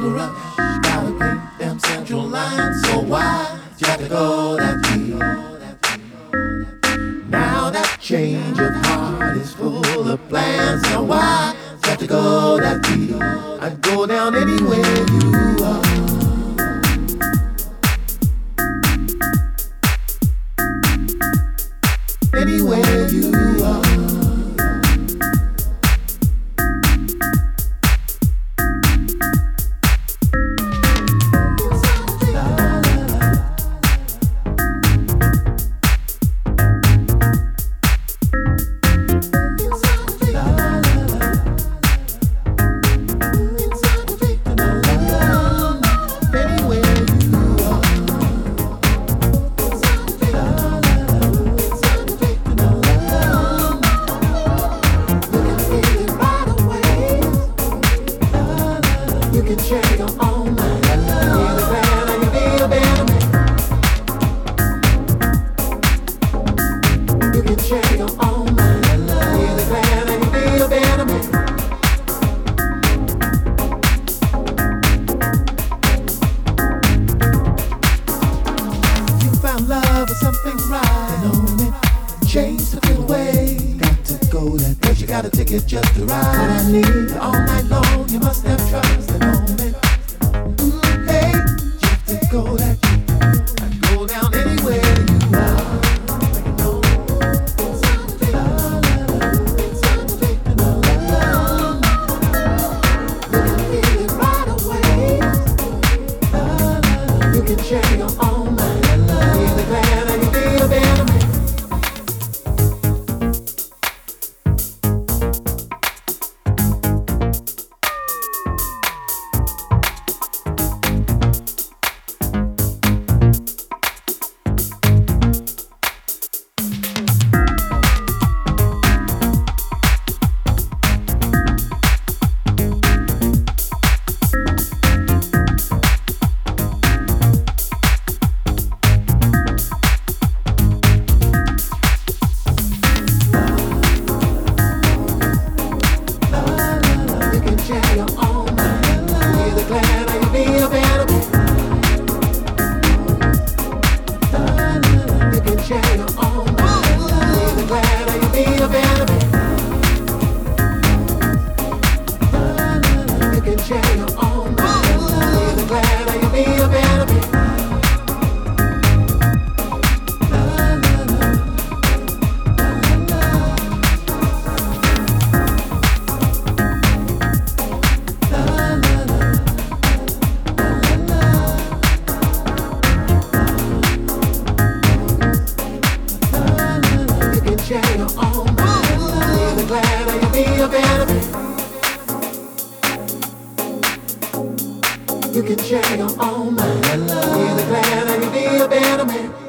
feel the rush. Gotta pay them central lines. So why you have to go that deep? Now that change of heart is full of plans. So why you have to go that deep? I'd go down anywhere you are. Got to go that you got a ticket just to ride. I need all night long, you must have feel better. The glad you feel better. You can share your own mind. The glad and you feel better, man.